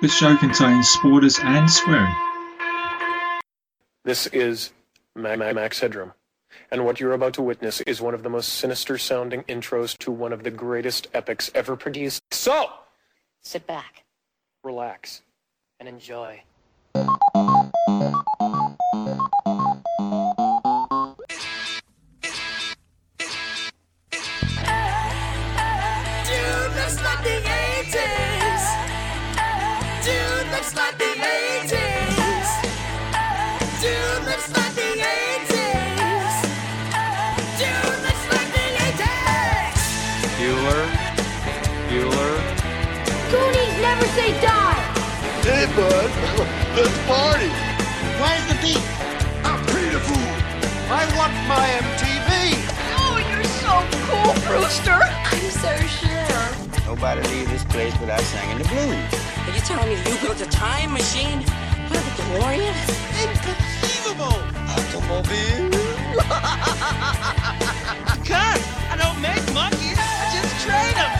This show contains spoilers and swearing. This is Ma- Ma- Max Headroom, and what you're about to witness is one of the most sinister sounding intros to one of the greatest epics ever produced. So, Sit back relax. and enjoy. Bud, let's party. Where's the beat? I'm Peter Fool. I want my MTV. Oh, you're so cool, Brewster! I'm so sure. Nobody leave this place without singing the blues. Are you telling me you built a time machine? What, a DeLorean? Inconceivable. Automobile. Cut! I don't make monkeys. I just train them.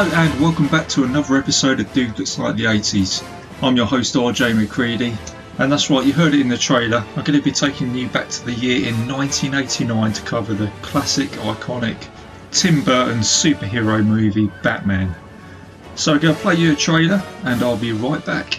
Hello and welcome back to another episode of Dude Looks Like the 80s. I'm your host RJ McCready, and that's right, you heard it in the trailer. I'm going to be taking you back to the year in 1989 to cover the classic, iconic Tim Burton superhero movie Batman. So I'm going to play you a trailer and I'll be right back.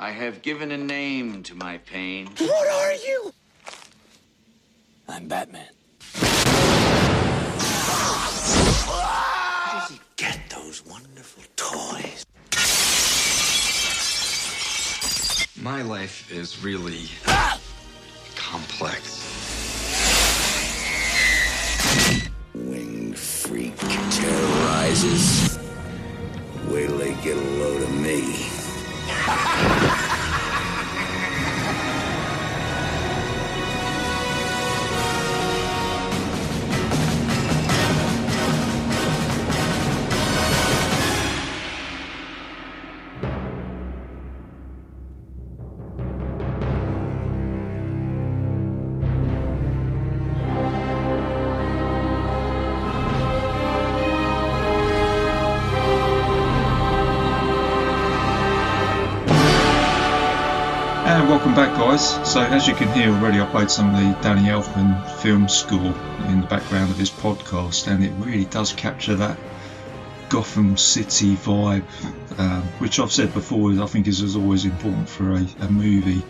I have given a name to my pain. What are you? I'm Batman. Ah! Where does he get those wonderful toys? My life is really complex. Winged freak terrorizes. Wait till they get a load of me. guys. So, as you can hear already, I played some of the Danny Elfman film score in the background of this podcast, and it really does capture that Gotham City vibe, um, which I've said before, I think is, is always important for a, a movie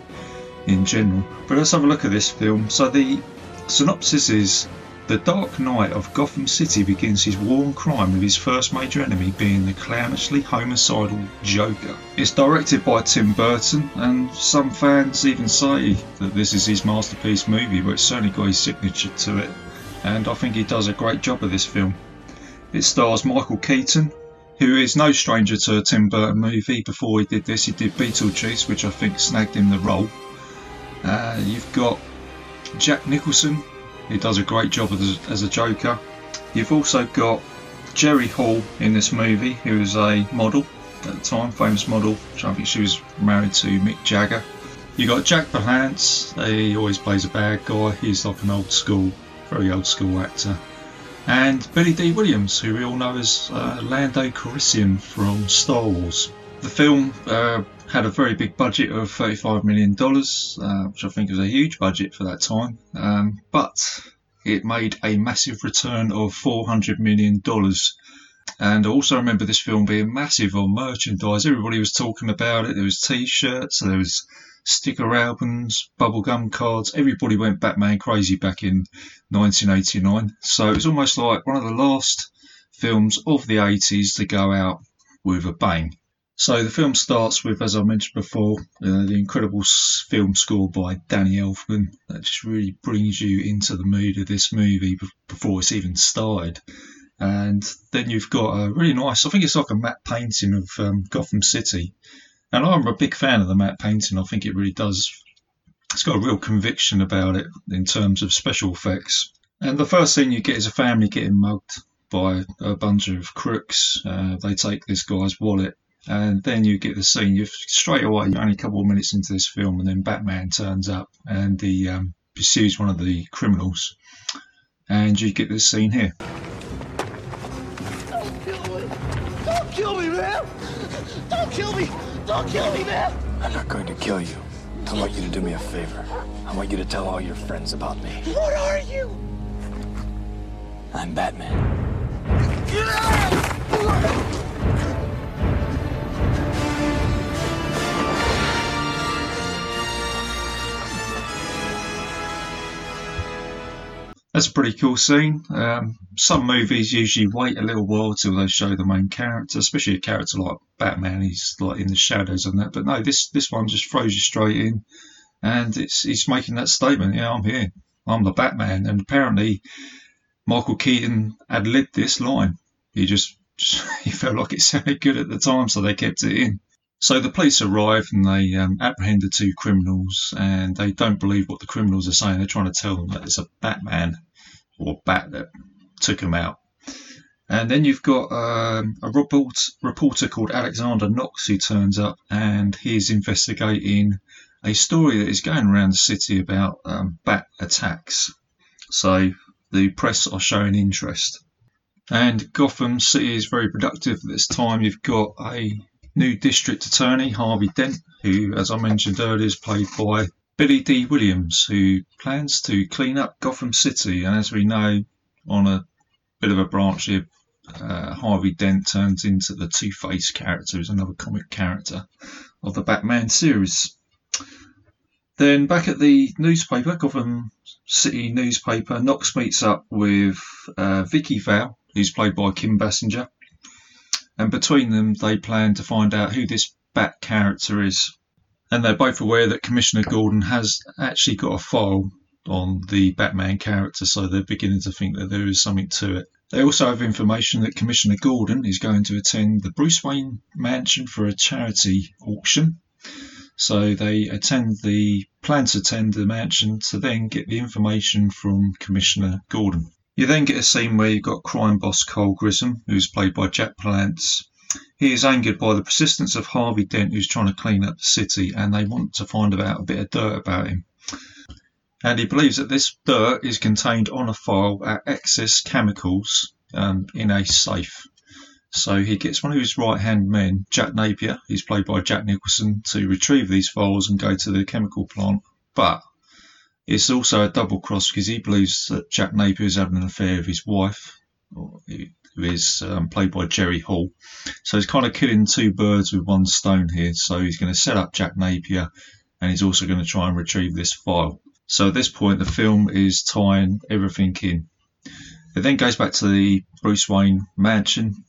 in general. But let's have a look at this film. So, the synopsis is The Dark Knight of Gotham City begins his war on crime with his first major enemy being the clownishly homicidal Joker. It's directed by Tim Burton, and some fans even say that this is his masterpiece movie, but it's certainly got his signature to it, and I think he does a great job of this film. It stars Michael Keaton, who is no stranger to a Tim Burton movie. Before he did this, he did Beetlejuice, which I think snagged him the role. Uh, you've got Jack Nicholson, who does a great job as, as a Joker. You've also got Jerry Hall in this movie, who was a model at the time, famous model. I think she was married to Mick Jagger. You got Jack Palance. He always plays a bad guy. He's like an old school, very old school actor. And Billy Dee Williams, who we all know as uh, Lando Calrissian from Star Wars. The film uh, had a very big budget of $35 million, uh, which I think was a huge budget for that time. Um, but it made a massive return of $400 million. And I also remember this film being massive on merchandise. Everybody was talking about it. There was T-shirts, there was sticker albums, bubblegum cards. Everybody went Batman crazy back in 1989. So it was almost like one of the last films of the 80s to go out with a bang. So the film starts with, as I mentioned before, uh, the incredible film score by Danny Elfman that just really brings you into the mood of this movie before it's even started. And then you've got a really nice, I think it's like a matte painting of um, Gotham City. And I'm a big fan of the matte painting. I think it really does, it's got a real conviction about it in terms of special effects. And the first thing you get is a family getting mugged by a bunch of crooks. Uh, they take this guy's wallet and then you get the scene. You've straight away, you're only a couple of minutes into this film, and then Batman turns up and he um, pursues one of the criminals, and you get this scene here. Don't kill me! Don't kill me, man! Don't kill me! Don't kill me, man! I'm not going to kill you. I want you to do me a favor. I want you to tell all your friends about me. What are you? I'm Batman. That's a pretty cool scene. Um, some movies usually wait a little while till they show the main character, especially a character like Batman. He's like in the shadows and that. But no, this this one just throws you straight in, and it's it's making that statement. Yeah, I'm here. I'm the Batman. And apparently, Michael Keaton had libbed this line. He just he felt like it sounded good at the time, so they kept it in. So the police arrive and they um, apprehend the two criminals, and they don't believe what the criminals are saying. They're trying to tell them that it's a Batman or bat that took him out. And then you've got um, a report, reporter called Alexander Knox who turns up, and he's investigating a story that is going around the city about um, bat attacks. So the press are showing interest. And Gotham City is very productive at this time. You've got a new district attorney, Harvey Dent, who, as I mentioned earlier, is played by Billy Dee Williams, who plans to clean up Gotham City. And as we know, on a bit of a branch here, uh, Harvey Dent turns into the Two Face character, who's another comic character of the Batman series. Then back at the newspaper, Gotham City newspaper, Knox meets up with uh, Vicki Vale, who's played by Kim Basinger, and between them they plan to find out who this Bat character is. And they're both aware that Commissioner Gordon has actually got a file on the Batman character, so they're beginning to think that there is something to it. They also have information that Commissioner Gordon is going to attend the Bruce Wayne mansion for a charity auction. So they attend the plan to attend the mansion to then get the information from Commissioner Gordon. You then get a scene where you've got crime boss Carl Grissom, who's played by Jack Palance. He is angered by the persistence of Harvey Dent, who's trying to clean up the city, and they want to find out a bit of dirt about him. And he believes that this dirt is contained on a file at Axis Chemicals um, in a safe. So he gets one of his right hand men, Jack Napier, who's played by Jack Nicholson, to retrieve these files and go to the chemical plant. But it's also a double cross because he believes that Jack Napier is having an affair with his wife, who is um, played by Jerry Hall. So he's kind of killing two birds with one stone here. So he's going to set up Jack Napier and he's also going to try and retrieve this file. So at this point, the film is tying everything in. It then goes back to the Bruce Wayne mansion,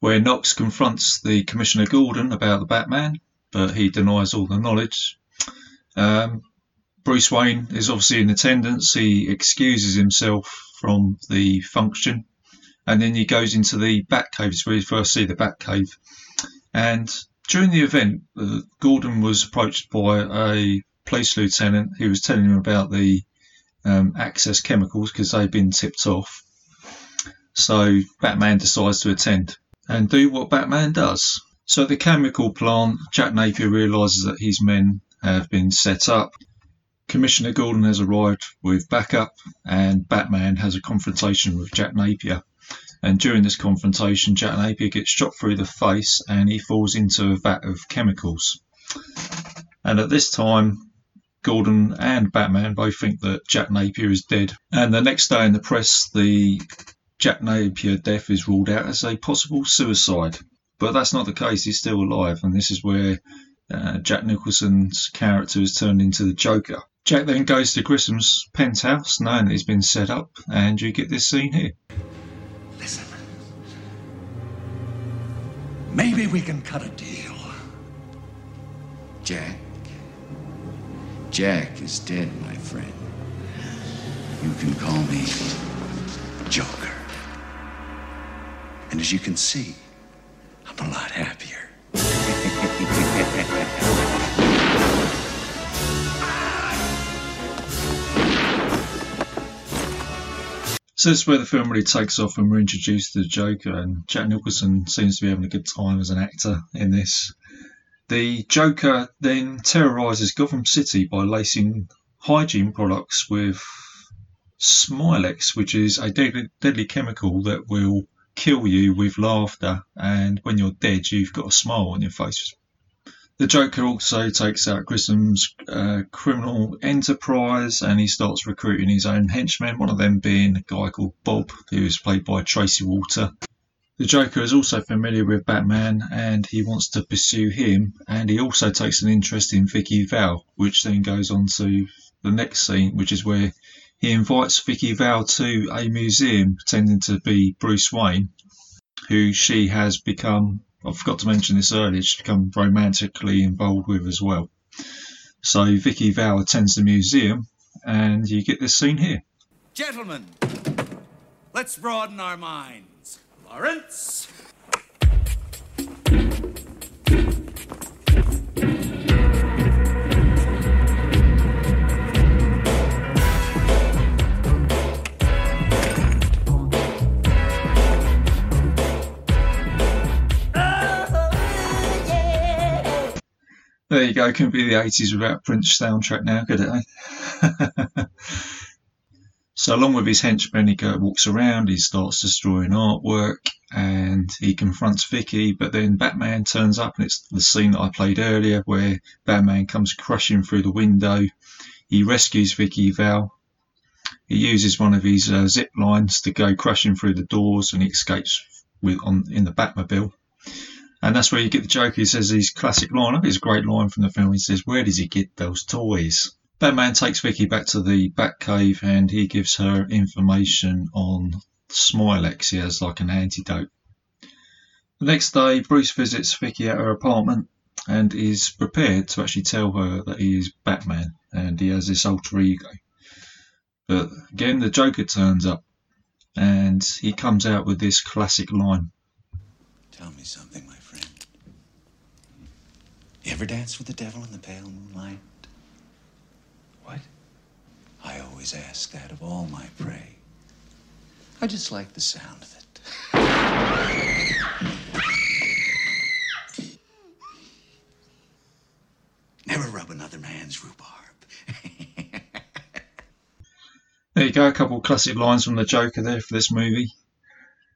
where Knox confronts the Commissioner Gordon about the Batman, but he denies all the knowledge. Um, Bruce Wayne is obviously in attendance. He excuses himself from the function, and then he goes into the Batcave. Where you first see the Batcave. And during the event, uh, Gordon was approached by a police lieutenant who was telling him about the um, Axis Chemicals because they've been tipped off. So Batman decides to attend and do what Batman does. So at the chemical plant, Jack Napier realizes that his men have been set up. Commissioner Gordon has arrived with backup, and Batman has a confrontation with Jack Napier. And during this confrontation, Jack Napier gets shot through the face and he falls into a vat of chemicals. And at this time, Gordon and Batman both think that Jack Napier is dead. And the next day in the press, the Jack Napier death is ruled out as a possible suicide. But that's not the case, he's still alive, and this is where uh, Jack Nicholson's character is turned into the Joker. Jack then goes to Grissom's penthouse, knowing that he's been set up, and you get this scene here. Maybe we can cut a deal. Jack. Jack is dead, my friend. You can call me Joker. And as you can see, I'm a lot happier. So this is where the film really takes off and we're introduced to the Joker and Jack Nicholson seems to be having a good time as an actor in this. The Joker then terrorizes Gotham City by lacing hygiene products with Smilex, which is a deadly, deadly chemical that will kill you with laughter and when you're dead you've got a smile on your face. The Joker also takes out Grissom's uh, criminal enterprise and he starts recruiting his own henchmen, one of them being a guy called Bob, who is played by Tracy Walter. The Joker is also familiar with Batman and he wants to pursue him, and he also takes an interest in Vicki Vale, which then goes on to the next scene, which is where he invites Vicki Vale to a museum pretending to be Bruce Wayne, who she has become I forgot to mention this earlier, she's become romantically involved with as well. So Vicki Vale attends the museum, and you get this scene here. Gentlemen, let's broaden our minds. Lawrence? There you go. Couldn't be the 80s without Prince soundtrack now, could it? Eh? so, along with his henchmen, he walks around, he starts destroying artwork, and he confronts Vicki. But then Batman turns up, and it's the scene that I played earlier where Batman comes crashing through the window. He rescues Vicki Val. He uses one of his uh, zip lines to go crashing through the doors, and he escapes with on in the Batmobile. And that's where you get the Joker. He says his classic line. I think it's a great line from the film. He says, Where does he get those toys? Batman takes Vicki back to the Batcave and he gives her information on Smilex. He has like an antidote. The next day, Bruce visits Vicki at her apartment and is prepared to actually tell her that he is Batman and he has this alter ego. But again, the Joker turns up and he comes out with this classic line. Tell me something. You ever dance with the devil in the pale moonlight? What? I always ask that of all my prey. I just like the sound of it. Never rub another man's rhubarb. There you go, a couple of classic lines from the Joker there for this movie.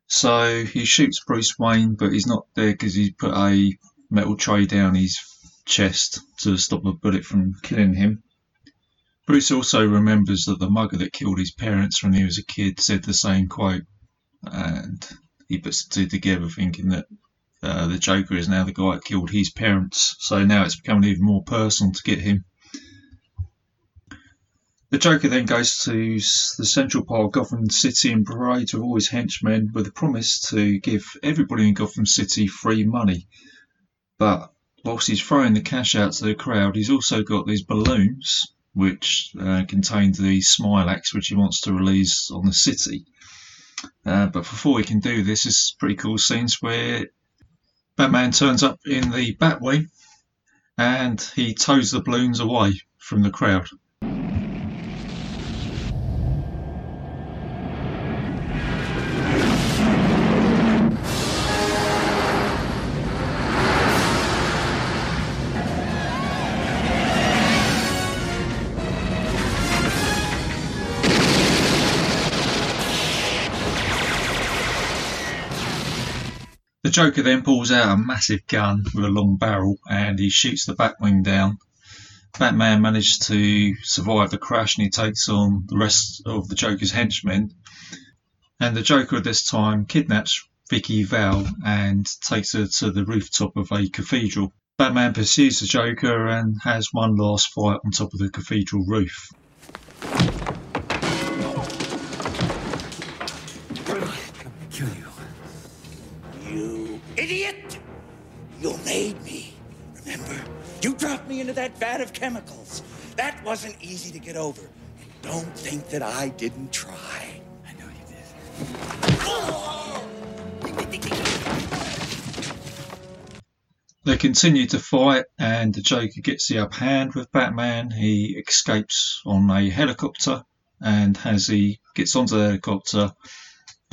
So he shoots Bruce Wayne, but he's not there because he's put a metal tray down his chest to stop a bullet from killing him. Bruce also remembers that the mugger that killed his parents when he was a kid said the same quote, and he puts the two together, thinking that uh, the Joker is now the guy that killed his parents. So now it's becoming even more personal to get him. The Joker then goes to the central part of Gotham City and parades with all his henchmen with a promise to give everybody in Gotham City free money. But whilst he's throwing the cash out to the crowd, he's also got these balloons which uh, contain the Smilex, which he wants to release on the city. Uh, but before he can do this, it's pretty cool scenes where Batman turns up in the Batwing and he tows the balloons away from the crowd. Joker then pulls out a massive gun with a long barrel and he shoots the Batwing down. Batman manages to survive the crash and he takes on the rest of the Joker's henchmen. And the Joker at this time kidnaps Vicki Vale and takes her to the rooftop of a cathedral. Batman pursues the Joker and has one last fight on top of the cathedral roof. You made me. Remember? You dropped me into that vat of chemicals. That wasn't easy to get over. And don't think that I didn't try. I know you did. They continue to fight, and the Joker gets the upper hand with Batman. He escapes on a helicopter, and as he gets onto the helicopter,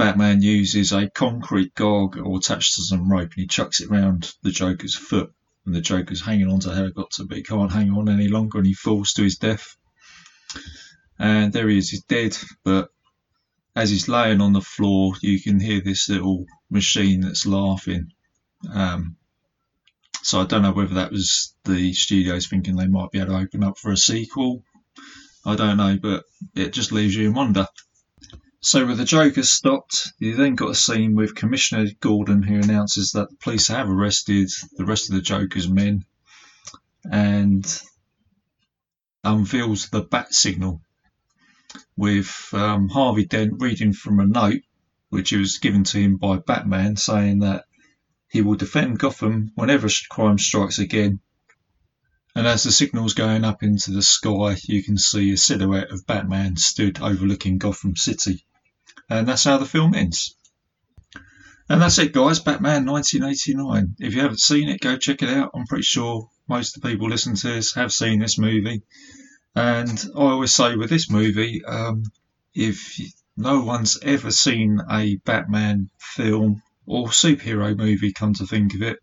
Batman uses a concrete gargoyle attached to some rope and he chucks it round the Joker's foot. And the Joker's hanging onto the helicopter, but he can't hang on any longer and he falls to his death. And there he is, he's dead. But as he's laying on the floor, you can hear this little machine that's laughing. Um, so I don't know whether that was the studios thinking they might be able to open up for a sequel. I don't know, but it just leaves you in wonder. So with the Joker stopped, you then got a scene with Commissioner Gordon who announces that the police have arrested the rest of the Joker's men and unveils the bat signal with um, Harvey Dent reading from a note which was given to him by Batman saying that he will defend Gotham whenever crime strikes again. And as the signal's going up into the sky, you can see a silhouette of Batman stood overlooking Gotham City. And that's how the film ends. And that's it, guys. Batman 1989. If you haven't seen it, go check it out. I'm pretty sure most of the people listening to this have seen this movie. And I always say with this movie, um, if no one's ever seen a Batman film or superhero movie, come to think of it,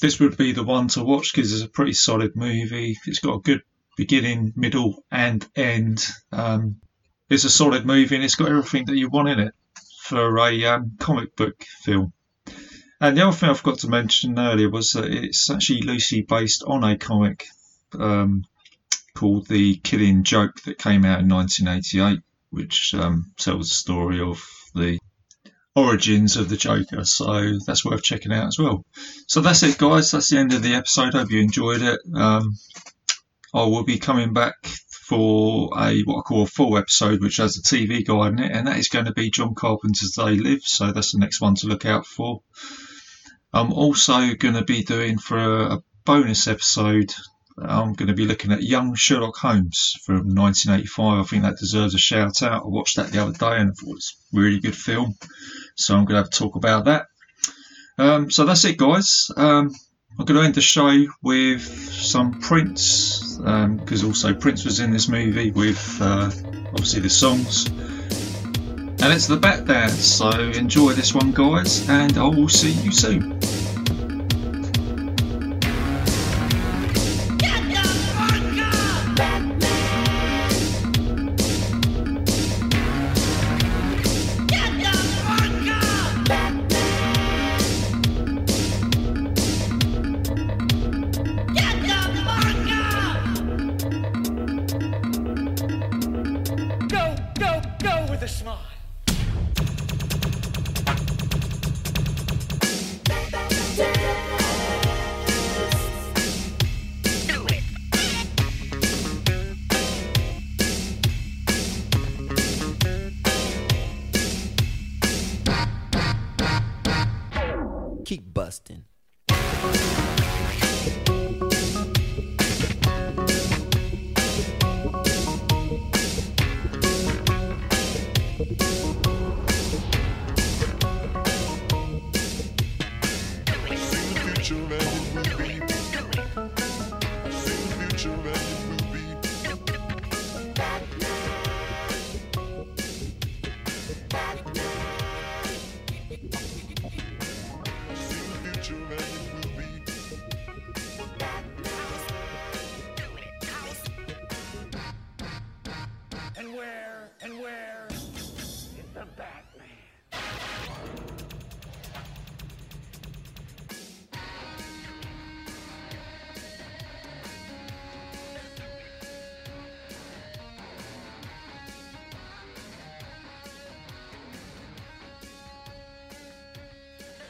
this would be the one to watch because it's a pretty solid movie. It's got a good beginning, middle, and end. Um, it's a solid movie and it's got everything that you want in it for a um, comic book film. And the other thing I forgot to mention earlier was that it's actually loosely based on a comic um, called The Killing Joke that came out in 1988, which um, tells the story of the origins of the Joker. So that's worth checking out as well. So that's it, guys. That's the end of the episode. Hope you enjoyed it. Um, I will be coming back for a what I call a full episode, which has a TV guide in it, and that is going to be John Carpenter's They Live. So that's the next one to look out for. I'm also going to be doing for a, a bonus episode. I'm going to be looking at Young Sherlock Holmes from 1985. I think that deserves a shout out. I watched that the other day and thought it's a really good film. So I'm going to have to talk about that. Um, so that's it, guys. Um, I'm going to end the show with some Prince, because also Prince was in this movie with uh, obviously the songs. And it's the Bat Dance, so enjoy this one, guys, and I will see you soon.